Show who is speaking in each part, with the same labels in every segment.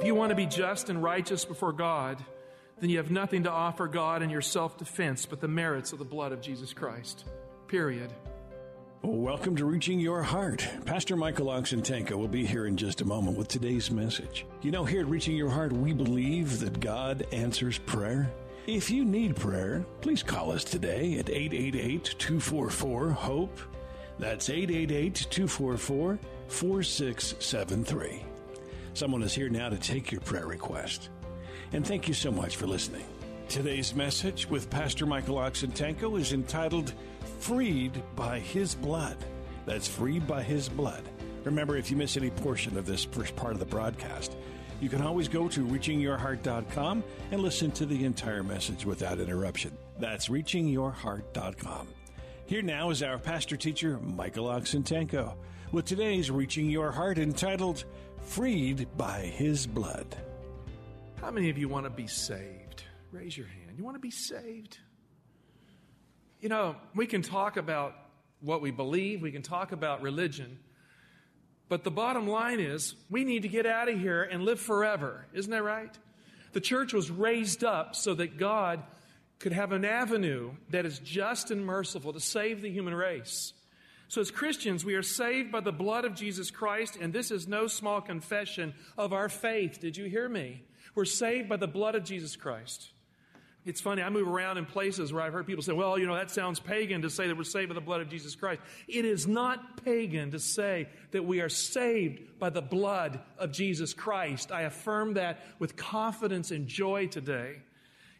Speaker 1: If you want to be just and righteous before God, then you have nothing to offer God in your self defense but the merits of the blood of Jesus Christ. Period.
Speaker 2: Welcome to Reaching Your Heart. Pastor Michael Oxentenko will be here in just a moment with today's message. You know, here at Reaching Your Heart, we believe that God answers prayer. If you need prayer, please call us today at 888 244 HOPE. That's 888 244 4673. Someone is here now to take your prayer request. And thank you so much for listening. Today's message with Pastor Michael Oxentenko is entitled Freed by His Blood. That's Freed by His Blood. Remember, if you miss any portion of this first part of the broadcast, you can always go to reachingyourheart.com and listen to the entire message without interruption. That's reachingyourheart.com. Here now is our pastor teacher, Michael Oxentenko, with today's Reaching Your Heart entitled Freed by His Blood.
Speaker 1: How many of you want to be saved? Raise your hand. You want to be saved? You know, we can talk about what we believe, we can talk about religion, but the bottom line is we need to get out of here and live forever. Isn't that right? The church was raised up so that God could have an avenue that is just and merciful to save the human race. So, as Christians, we are saved by the blood of Jesus Christ, and this is no small confession of our faith. Did you hear me? We're saved by the blood of Jesus Christ. It's funny, I move around in places where I've heard people say, well, you know, that sounds pagan to say that we're saved by the blood of Jesus Christ. It is not pagan to say that we are saved by the blood of Jesus Christ. I affirm that with confidence and joy today.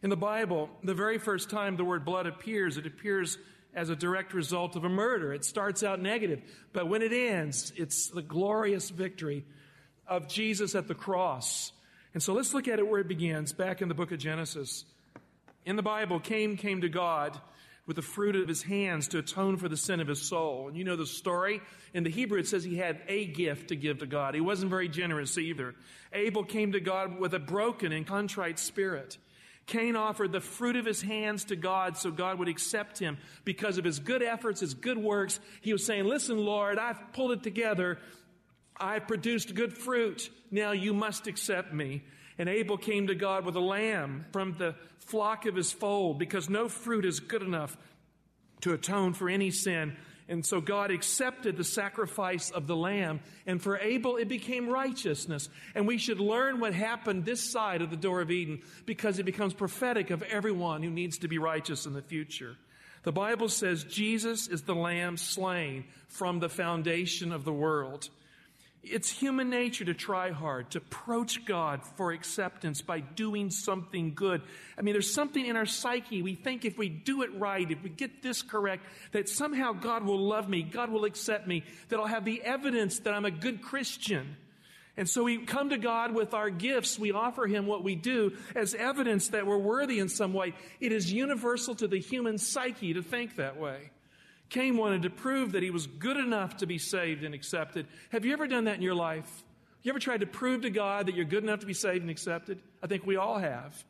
Speaker 1: In the Bible, the very first time the word blood appears, it appears as a direct result of a murder. It starts out negative, but when it ends, it's the glorious victory of Jesus at the cross. And so let's look at it where it begins, back in the book of Genesis. In the Bible, Cain came to God with the fruit of his hands to atone for the sin of his soul. And you know the story. In the Hebrew, it says he had a gift to give to God. He wasn't very generous either. Abel came to God with a broken and contrite spirit. Cain offered the fruit of his hands to God so God would accept him because of his good efforts, his good works. He was saying, Listen, Lord, I've pulled it together. I've produced good fruit. Now you must accept me. And Abel came to God with a lamb from the flock of his fold because no fruit is good enough to atone for any sin. And so God accepted the sacrifice of the lamb. And for Abel, it became righteousness. And we should learn what happened this side of the door of Eden because it becomes prophetic of everyone who needs to be righteous in the future. The Bible says Jesus is the lamb slain from the foundation of the world. It's human nature to try hard, to approach God for acceptance by doing something good. I mean, there's something in our psyche. We think if we do it right, if we get this correct, that somehow God will love me, God will accept me, that I'll have the evidence that I'm a good Christian. And so we come to God with our gifts. We offer Him what we do as evidence that we're worthy in some way. It is universal to the human psyche to think that way. Cain wanted to prove that he was good enough to be saved and accepted. Have you ever done that in your life? You ever tried to prove to God that you're good enough to be saved and accepted? I think we all have.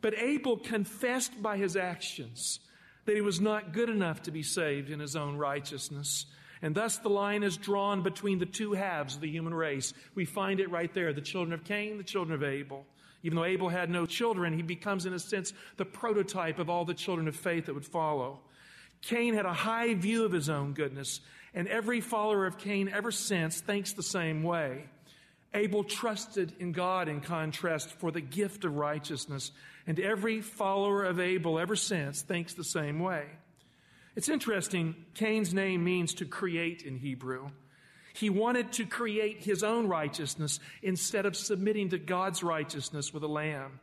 Speaker 1: But Abel confessed by his actions that he was not good enough to be saved in his own righteousness. And thus the line is drawn between the two halves of the human race. We find it right there the children of Cain, the children of Abel. Even though Abel had no children, he becomes, in a sense, the prototype of all the children of faith that would follow. Cain had a high view of his own goodness, and every follower of Cain ever since thinks the same way. Abel trusted in God in contrast for the gift of righteousness, and every follower of Abel ever since thinks the same way. It's interesting, Cain's name means to create in Hebrew. He wanted to create his own righteousness instead of submitting to God's righteousness with a lamb.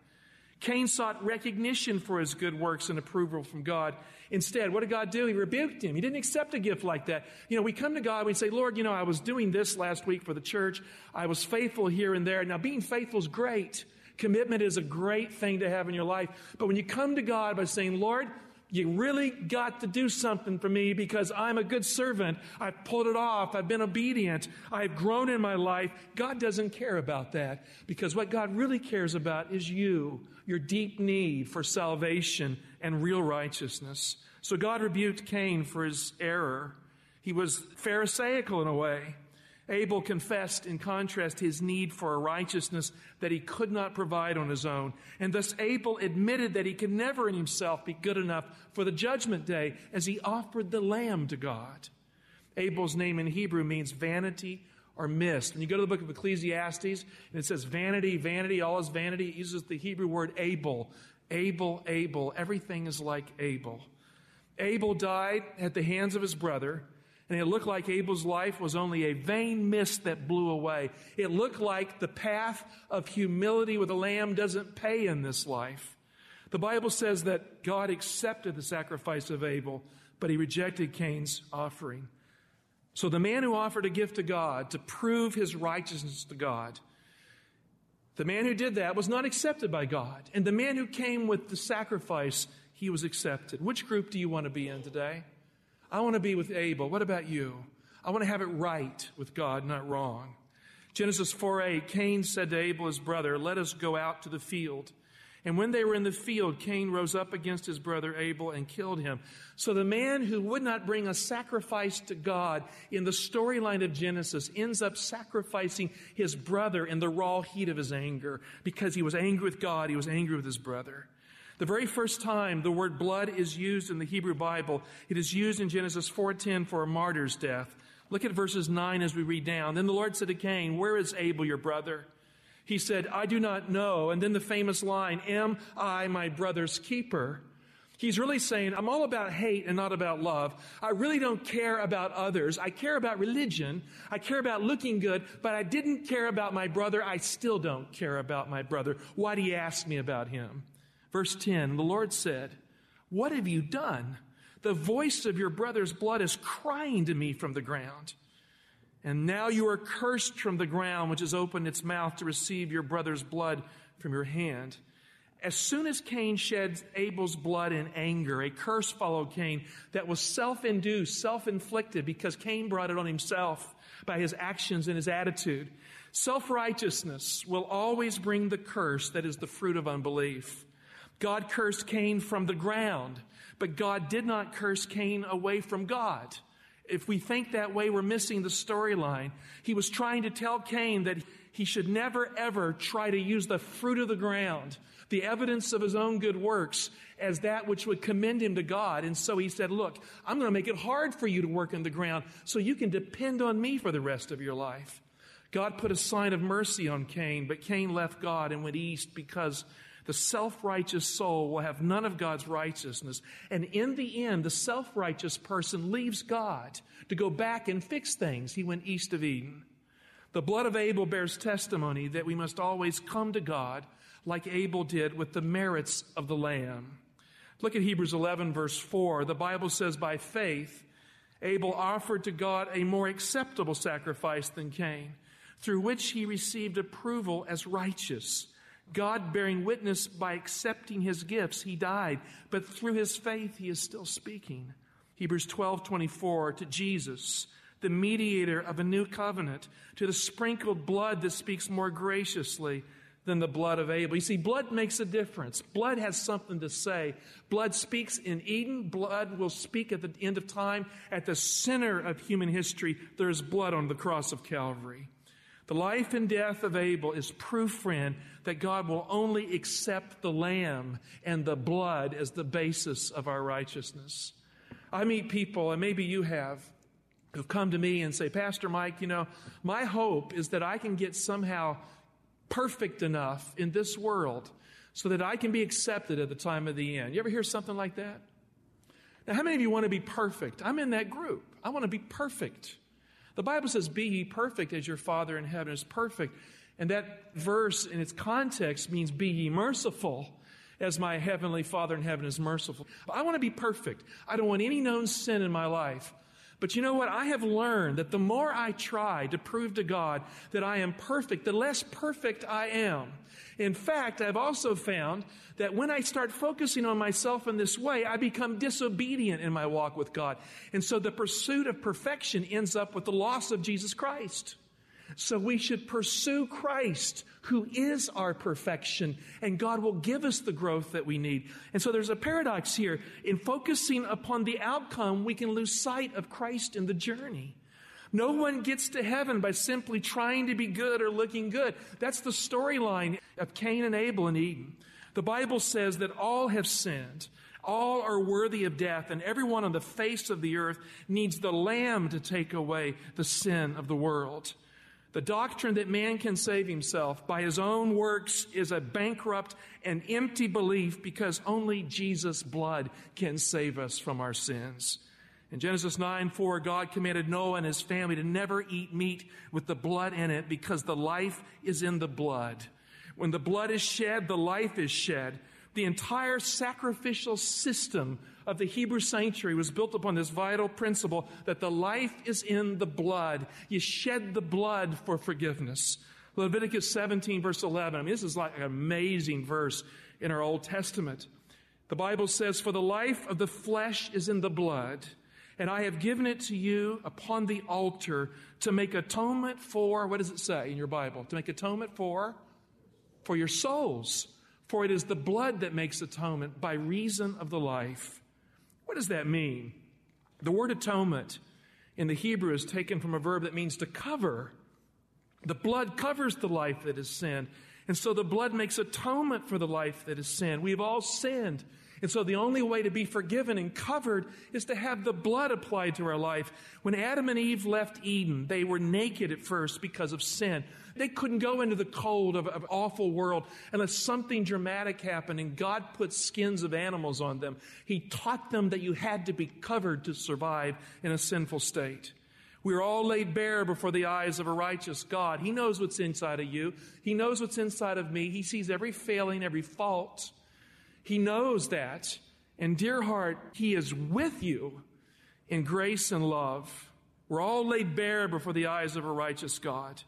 Speaker 1: Cain sought recognition for his good works and approval from God. Instead, what did God do? He rebuked him. He didn't accept a gift like that. You know, we come to God, we say, Lord, you know, I was doing this last week for the church. I was faithful here and there. Now, being faithful is great. Commitment is a great thing to have in your life. But when you come to God by saying, Lord, you really got to do something for me because I'm a good servant. I've pulled it off. I've been obedient. I've grown in my life. God doesn't care about that because what God really cares about is you, your deep need for salvation and real righteousness. So God rebuked Cain for his error. He was Pharisaical in a way. Abel confessed, in contrast, his need for a righteousness that he could not provide on his own. And thus Abel admitted that he could never in himself be good enough for the judgment day as he offered the lamb to God. Abel's name in Hebrew means vanity or mist. When you go to the book of Ecclesiastes and it says vanity, vanity, all is vanity, it uses the Hebrew word Abel. Abel, Abel. Everything is like Abel. Abel died at the hands of his brother. And it looked like Abel's life was only a vain mist that blew away. It looked like the path of humility with a lamb doesn't pay in this life. The Bible says that God accepted the sacrifice of Abel, but he rejected Cain's offering. So the man who offered a gift to God to prove his righteousness to God, the man who did that was not accepted by God. And the man who came with the sacrifice, he was accepted. Which group do you want to be in today? I want to be with Abel. What about you? I want to have it right with God, not wrong. Genesis 4 8, Cain said to Abel, his brother, Let us go out to the field. And when they were in the field, Cain rose up against his brother Abel and killed him. So the man who would not bring a sacrifice to God in the storyline of Genesis ends up sacrificing his brother in the raw heat of his anger. Because he was angry with God, he was angry with his brother. The very first time the word blood is used in the Hebrew Bible, it is used in Genesis 4:10 for a martyr's death. Look at verses 9 as we read down. Then the Lord said to Cain, "Where is Abel your brother?" He said, "I do not know." And then the famous line, "Am I my brother's keeper?" He's really saying, I'm all about hate and not about love. I really don't care about others. I care about religion. I care about looking good, but I didn't care about my brother. I still don't care about my brother. Why do you ask me about him? Verse 10 The Lord said, What have you done? The voice of your brother's blood is crying to me from the ground. And now you are cursed from the ground, which has opened its mouth to receive your brother's blood from your hand. As soon as Cain shed Abel's blood in anger, a curse followed Cain that was self induced, self inflicted, because Cain brought it on himself by his actions and his attitude. Self righteousness will always bring the curse that is the fruit of unbelief. God cursed Cain from the ground, but God did not curse Cain away from God. If we think that way, we're missing the storyline. He was trying to tell Cain that he should never ever try to use the fruit of the ground, the evidence of his own good works, as that which would commend him to God. And so he said, Look, I'm going to make it hard for you to work in the ground so you can depend on me for the rest of your life. God put a sign of mercy on Cain, but Cain left God and went east because the self righteous soul will have none of God's righteousness. And in the end, the self righteous person leaves God to go back and fix things. He went east of Eden. The blood of Abel bears testimony that we must always come to God like Abel did with the merits of the Lamb. Look at Hebrews 11, verse 4. The Bible says, By faith, Abel offered to God a more acceptable sacrifice than Cain, through which he received approval as righteous. God bearing witness by accepting his gifts, he died, but through his faith he is still speaking. Hebrews 12, 24, to Jesus, the mediator of a new covenant, to the sprinkled blood that speaks more graciously than the blood of Abel. You see, blood makes a difference. Blood has something to say. Blood speaks in Eden. Blood will speak at the end of time. At the center of human history, there is blood on the cross of Calvary. The life and death of Abel is proof, friend, that God will only accept the lamb and the blood as the basis of our righteousness. I meet people, and maybe you have, who've come to me and say, Pastor Mike, you know, my hope is that I can get somehow perfect enough in this world so that I can be accepted at the time of the end. You ever hear something like that? Now, how many of you want to be perfect? I'm in that group. I want to be perfect. The Bible says, Be ye perfect as your Father in heaven is perfect. And that verse in its context means, Be ye merciful. as my heavenly Father in heaven is merciful. I want to be perfect. I don't want any known sin in my life. But you know what? I have learned that the more I try to prove to God that I am perfect, the less perfect I am. In fact, I've also found that when I start focusing on myself in this way, I become disobedient in my walk with God. And so the pursuit of perfection ends up with the loss of Jesus Christ. So we should pursue Christ, who is our perfection, and God will give us the growth that we need. And so there's a paradox here. In focusing upon the outcome, we can lose sight of Christ in the journey. No one gets to heaven by simply trying to be good or looking good. That's the storyline of Cain and Abel in Eden. The Bible says that all have sinned. All are worthy of death, and everyone on the face of the earth needs the Lamb to take away the sin of the world. The doctrine that man can save himself by his own works is a bankrupt and empty belief because only Jesus' blood can save us from our sins. In Genesis 9 4, God commanded Noah and his family to never eat meat with the blood in it because the life is in the blood. When the blood is shed, the life is shed. The entire sacrificial system of the Hebrew sanctuary was built upon this vital principle that the life is in the blood. You shed the blood for forgiveness. Leviticus 17 verse 11. I mean, this is like an amazing verse in our Old Testament. The Bible says, for the life of the flesh is in the blood, and I have given it to you upon the altar to make atonement for, what does it say in your Bible? To make atonement for? For your souls. For it is the blood that makes atonement by reason of the life. What does that mean? The word atonement in the Hebrew is taken from a verb that means to cover. The blood covers the life that is sinned. And so the blood makes atonement for the life that is sinned. We've all sinned. And so the only way to be forgiven and covered is to have the blood applied to our life. When Adam and Eve left Eden, they were naked at first because of sin. They couldn't go into the cold of an awful world unless something dramatic happened and God put skins of animals on them. He taught them that you had to be covered to survive in a sinful state. We are all laid bare before the eyes of a righteous God. He knows what's inside of you. He knows what's inside of me. He sees every failing, every fault. He knows that. And dear heart, He is with you in grace and love. We're all laid bare before the eyes of a righteous God.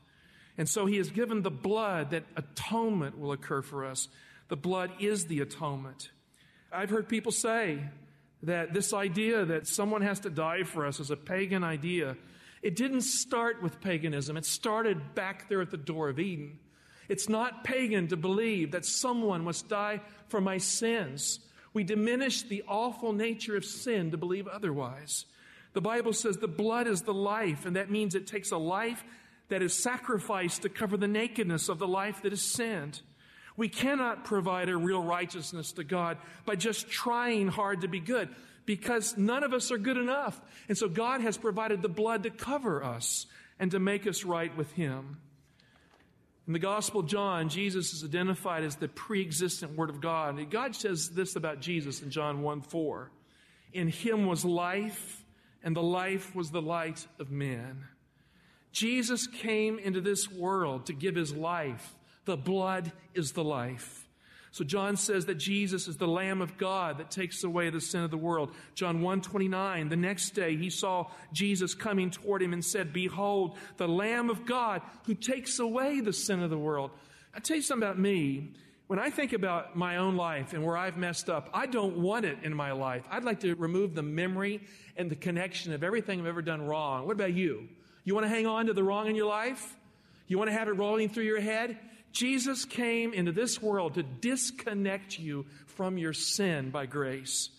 Speaker 1: And so He has given the blood that atonement will occur for us. The blood is the atonement. I've heard people say that this idea that someone has to die for us is a pagan idea. It didn't start with paganism. It started back there at the door of Eden. It's not pagan to believe that someone must die for my sins. We diminish the awful nature of sin to believe otherwise. The Bible says the blood is the life, and that means it takes a life that is sacrificed to cover the nakedness of the life that is sinned. We cannot provide a real righteousness to God by just trying hard to be good because none of us are good enough. And so God has provided the blood to cover us and to make us right with Him. In the Gospel of John, Jesus is identified as the pre existent Word of God. And God says this about Jesus in John 1 4. In him was life, and the life was the light of men. Jesus came into this world to give his life. The blood is the life. So John says that Jesus is the Lamb of God that takes away the sin of the world. John 129, the next day he saw Jesus coming toward him and said, Behold, the Lamb of God who takes away the sin of the world. I tell you something about me. When I think about my own life and where I've messed up, I don't want it in my life. I'd like to remove the memory and the connection of everything I've ever done wrong. What about you? You want to hang on to the wrong in your life? You want to have it rolling through your head? Jesus came into this world to disconnect you from your sin by grace.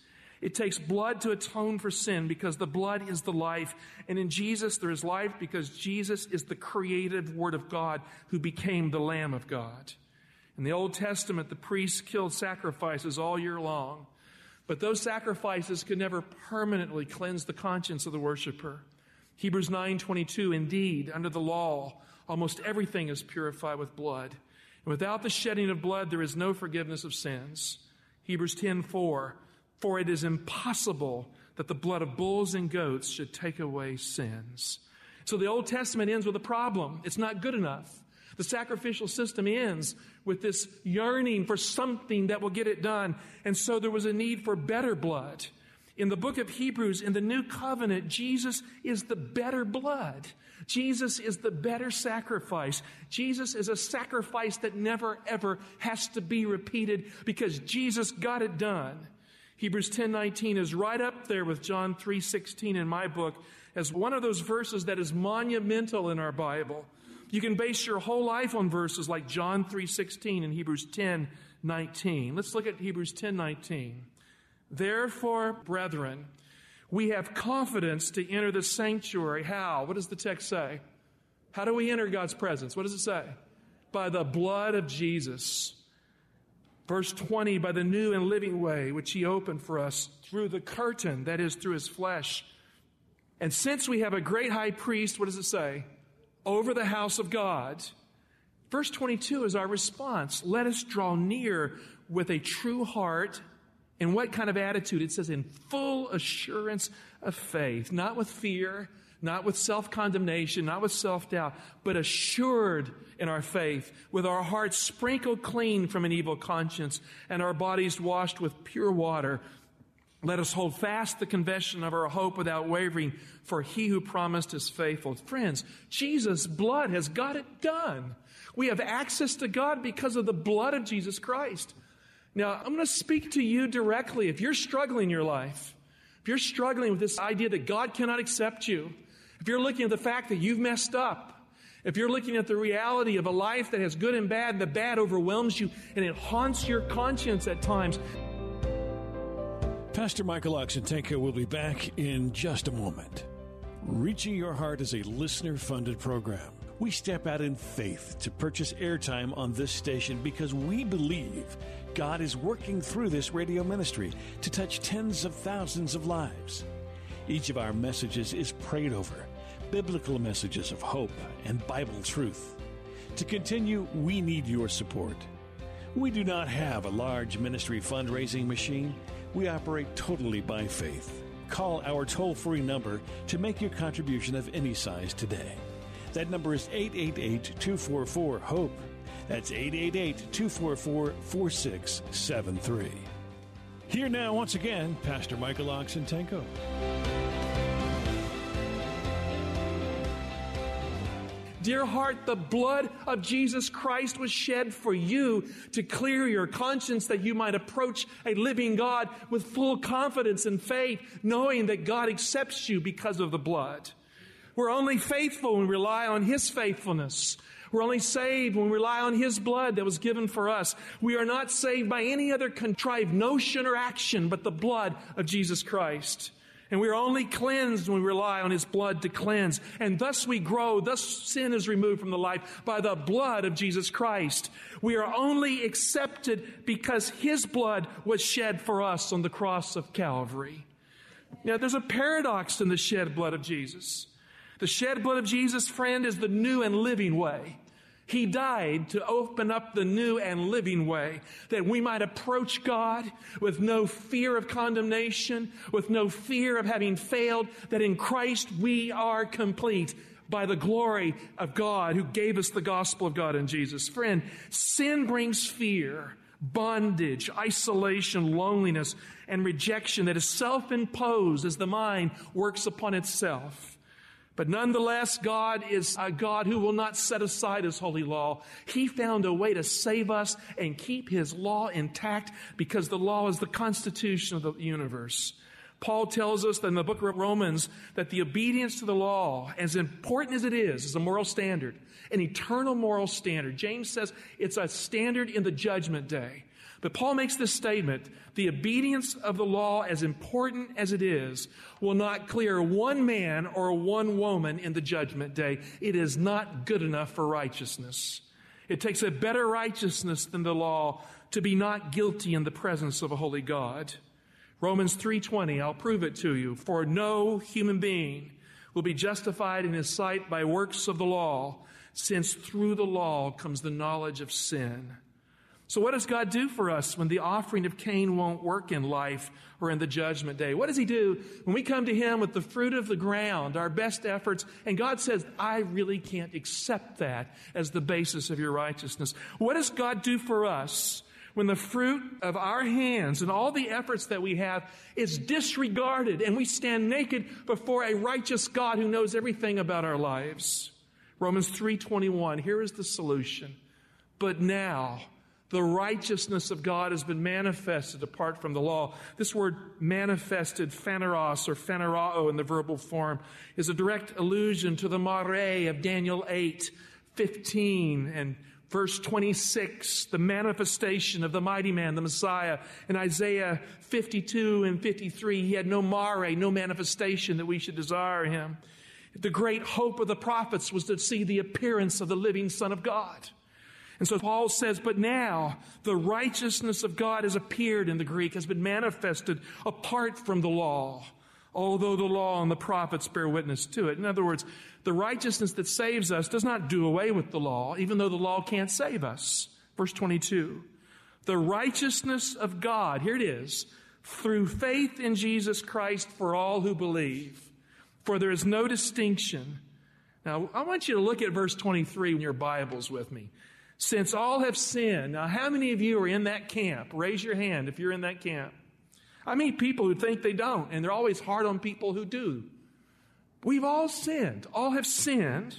Speaker 1: It takes blood to atone for sin because the blood is the life. And in Jesus, there is life because Jesus is the creative Word of God who became the Lamb of God. In the Old Testament, the priests killed sacrifices all year long, but those sacrifices could never permanently cleanse the conscience of the worshiper. Hebrews 9:22 Indeed, under the law, almost everything is purified with blood. And without the shedding of blood, there is no forgiveness of sins. Hebrews 10 4. For it is impossible that the blood of bulls and goats should take away sins. So the Old Testament ends with a problem. It's not good enough. The sacrificial system ends with this yearning for something that will get it done. And so there was a need for better blood. In the book of Hebrews, in the new covenant, Jesus is the better blood. Jesus is the better sacrifice. Jesus is a sacrifice that never ever has to be repeated because Jesus got it done. Hebrews 10:19 is right up there with John 3:16 in my book as one of those verses that is monumental in our Bible. You can base your whole life on verses like John 3:16 and Hebrews 10:19. Let's look at Hebrews 10:19. Therefore, brethren, we have confidence to enter the sanctuary. How? What does the text say? How do we enter God's presence? What does it say? By the blood of Jesus. Verse 20, by the new and living way which he opened for us through the curtain, that is, through his flesh. And since we have a great high priest, what does it say? Over the house of God. Verse 22 is our response. Let us draw near with a true heart in what kind of attitude? It says in full assurance of faith, not with fear, not with self condemnation, not with self doubt, but assured in our faith, with our hearts sprinkled clean from an evil conscience and our bodies washed with pure water. Let us hold fast the confession of our hope without wavering, for he who promised is faithful. Friends, Jesus' blood has got it done. We have access to God because of the blood of Jesus Christ. Now, I'm going to speak to you directly. If you're struggling in your life, if you're struggling with this idea that God cannot accept you, if you're looking at the fact that you've messed up, if you're looking at the reality of a life that has good and bad, and the bad overwhelms you and it haunts your conscience at times.
Speaker 2: Pastor Michael Oxentenko will be back in just a moment. Reaching Your Heart is a listener funded program. We step out in faith to purchase airtime on this station because we believe God is working through this radio ministry to touch tens of thousands of lives. Each of our messages is prayed over, biblical messages of hope and Bible truth. To continue, we need your support. We do not have a large ministry fundraising machine. We operate totally by faith. Call our toll free number to make your contribution of any size today. That number is 888 244 HOPE. That's 888 244 4673. Here now, once again, Pastor Michael Oxentenko.
Speaker 1: Dear heart, the blood of Jesus Christ was shed for you to clear your conscience that you might approach a living God with full confidence and faith, knowing that God accepts you because of the blood. We're only faithful when we rely on His faithfulness. We're only saved when we rely on His blood that was given for us. We are not saved by any other contrived notion or action but the blood of Jesus Christ. And we are only cleansed when we rely on His blood to cleanse. And thus we grow, thus sin is removed from the life by the blood of Jesus Christ. We are only accepted because His blood was shed for us on the cross of Calvary. Now there's a paradox in the shed blood of Jesus. The shed blood of Jesus, friend, is the new and living way. He died to open up the new and living way that we might approach God with no fear of condemnation, with no fear of having failed, that in Christ we are complete by the glory of God who gave us the gospel of God in Jesus. Friend, sin brings fear, bondage, isolation, loneliness, and rejection that is self-imposed as the mind works upon itself. But nonetheless, God is a God who will not set aside His holy law. He found a way to save us and keep His law intact because the law is the constitution of the universe. Paul tells us in the book of Romans that the obedience to the law, as important as it is, is a moral standard, an eternal moral standard. James says it's a standard in the judgment day. But Paul makes this statement the obedience of the law, as important as it is, will not clear one man or one woman in the judgment day. It is not good enough for righteousness. It takes a better righteousness than the law to be not guilty in the presence of a holy God. Romans 3:20, I'll prove it to you. For no human being will be justified in his sight by works of the law, since through the law comes the knowledge of sin. So, what does God do for us when the offering of Cain won't work in life or in the judgment day? What does He do when we come to Him with the fruit of the ground, our best efforts, and God says, I really can't accept that as the basis of your righteousness? What does God do for us when the fruit of our hands and all the efforts that we have is disregarded and we stand naked before a righteous God who knows everything about our lives? Romans 3:21 here is the solution. But now the righteousness of God has been manifested apart from the law. This word manifested, phaneros or phanerao in the verbal form, is a direct allusion to the mare of Daniel 8, 15 and verse 26, the manifestation of the mighty man, the Messiah. In Isaiah 52 and 53, he had no mare, no manifestation that we should desire him. The great hope of the prophets was to see the appearance of the living Son of God. And so Paul says, but now the righteousness of God has appeared in the Greek, has been manifested apart from the law, although the law and the prophets bear witness to it. In other words, the righteousness that saves us does not do away with the law, even though the law can't save us. Verse 22. The righteousness of God, here it is, through faith in Jesus Christ for all who believe. For there is no distinction. Now, I want you to look at verse 23 in your Bibles with me. Since all have sinned. Now, how many of you are in that camp? Raise your hand if you're in that camp. I meet people who think they don't, and they're always hard on people who do. We've all sinned. All have sinned.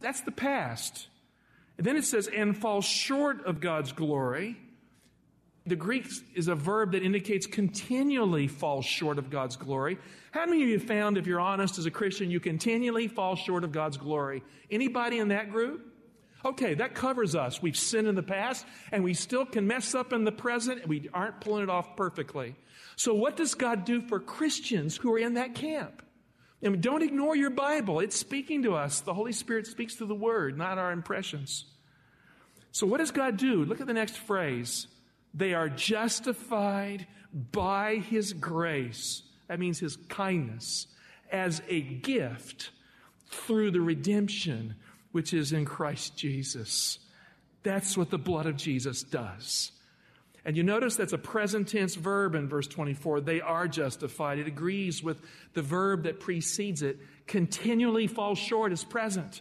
Speaker 1: That's the past. And then it says, and fall short of God's glory. The Greek is a verb that indicates continually fall short of God's glory. How many of you found, if you're honest as a Christian, you continually fall short of God's glory? Anybody in that group? Okay, that covers us. We've sinned in the past and we still can mess up in the present and we aren't pulling it off perfectly. So what does God do for Christians who are in that camp? And don't ignore your Bible. It's speaking to us. The Holy Spirit speaks through the Word, not our impressions. So what does God do? Look at the next phrase. They are justified by His grace. That means His kindness as a gift through the redemption which is in Christ Jesus. That's what the blood of Jesus does. And you notice that's a present tense verb in verse 24. They are justified. It agrees with the verb that precedes it. Continually falls short is present.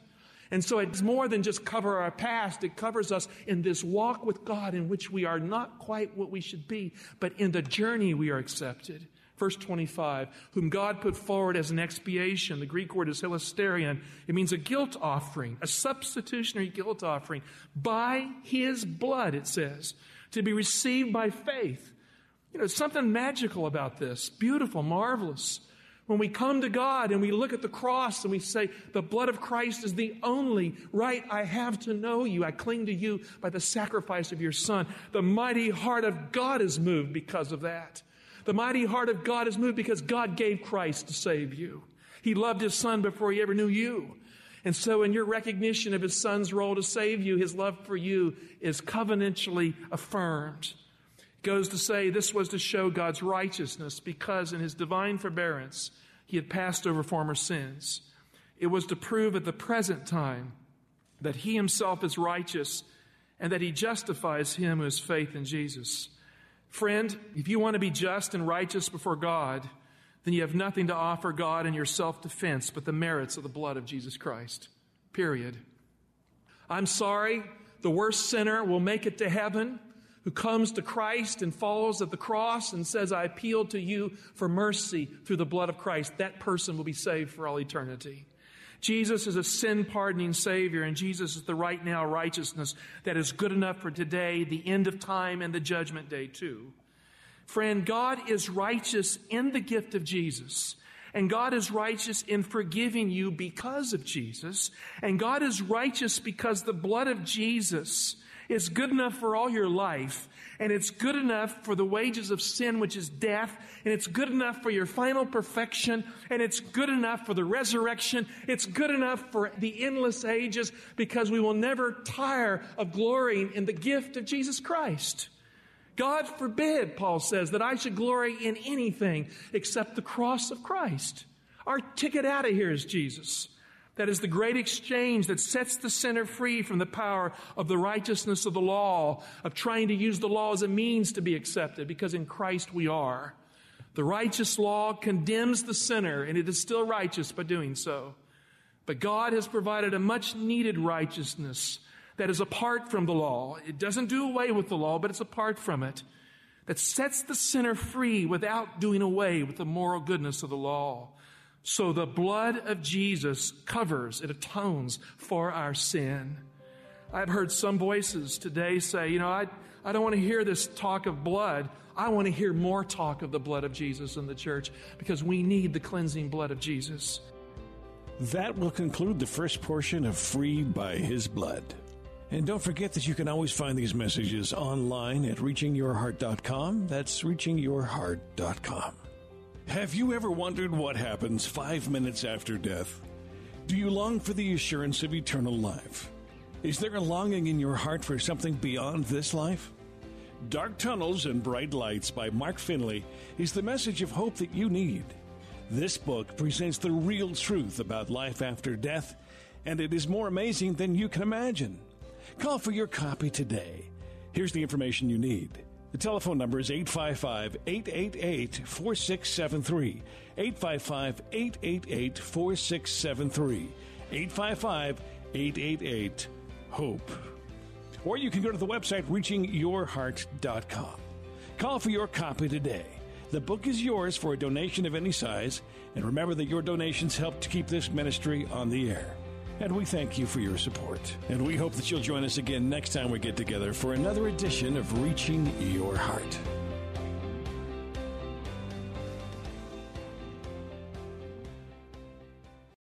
Speaker 1: And so it's more than just cover our past. It covers us in this walk with God in which we are not quite what we should be, but in the journey we are accepted. Verse 25, whom God put forward as an expiation. The Greek word is hilasterion. It means a guilt offering, a substitutionary guilt offering. By his blood, it says, to be received by faith. You know, something magical about this. Beautiful, marvelous. When we come to God and we look at the cross and we say, the blood of Christ is the only right I have to know you. I cling to you by the sacrifice of your son. The mighty heart of God is moved because of that. The mighty heart of God is moved because God gave Christ to save you. He loved his son before he ever knew you. And so, in your recognition of his son's role to save you, his love for you is covenantally affirmed. It goes to say this was to show God's righteousness because in his divine forbearance, he had passed over former sins. It was to prove at the present time that he himself is righteous and that he justifies him who has faith in Jesus. Friend, if you want to be just and righteous before God, then you have nothing to offer God in your self defense but the merits of the blood of Jesus Christ. Period. I'm sorry, the worst sinner will make it to heaven who comes to Christ and falls at the cross and says, I appeal to you for mercy through the blood of Christ. That person will be saved for all eternity. Jesus is a sin pardoning Savior, and Jesus is the right now righteousness that is good enough for today, the end of time, and the judgment day, too. Friend, God is righteous in the gift of Jesus. And God is righteous in forgiving you because of Jesus. And God is righteous because the blood of Jesus is good enough for all your life and it's good enough for the wages of sin, which is death, and it's good enough for your final perfection, and it's good enough for the resurrection. It's good enough for the endless ages because we will never tire of glorying in the gift of Jesus Christ. God forbid, Paul says, that I should glory in anything except the cross of Christ. Our ticket out of here is Jesus. That is the great exchange that sets the sinner free from the power of the righteousness of the law, of trying to use the law as a means to be accepted, because in Christ we are. The righteous law condemns the sinner, and it is still righteous by doing so. But God has provided a much needed righteousness that is apart from the law. It doesn't do away with the law, but it's apart from it. That sets the sinner free without doing away with the moral goodness of the law. So the blood of Jesus covers, it atones for our sin. I've heard some voices today say, you know, I, I don't want to hear this talk of blood. I want to hear more talk of the blood of Jesus in the church because we need the cleansing blood of Jesus.
Speaker 2: That will conclude the first portion of Free by His Blood. And don't forget that you can always find these messages online at reachingyourheart.com. That's reachingyourheart.com. Have you ever wondered what happens five minutes after death? Do you long for the assurance of eternal life? Is there a longing in your heart for something beyond this life? Dark Tunnels and Bright Lights by Mark Finley is the message of hope that you need. This book presents the real truth about life after death, and it is more amazing than you can imagine. Call for your copy today. Here's the information you need. The telephone number is 855 888 4673. 855 888 4673. 855 888 HOPE. Or you can go to the website reachingyourheart.com. Call for your copy today. The book is yours for a donation of any size, and remember that your donations help to keep this ministry on the air. And we thank you for your support. And we hope that you'll join us again next time we get together for another edition of Reaching Your Heart.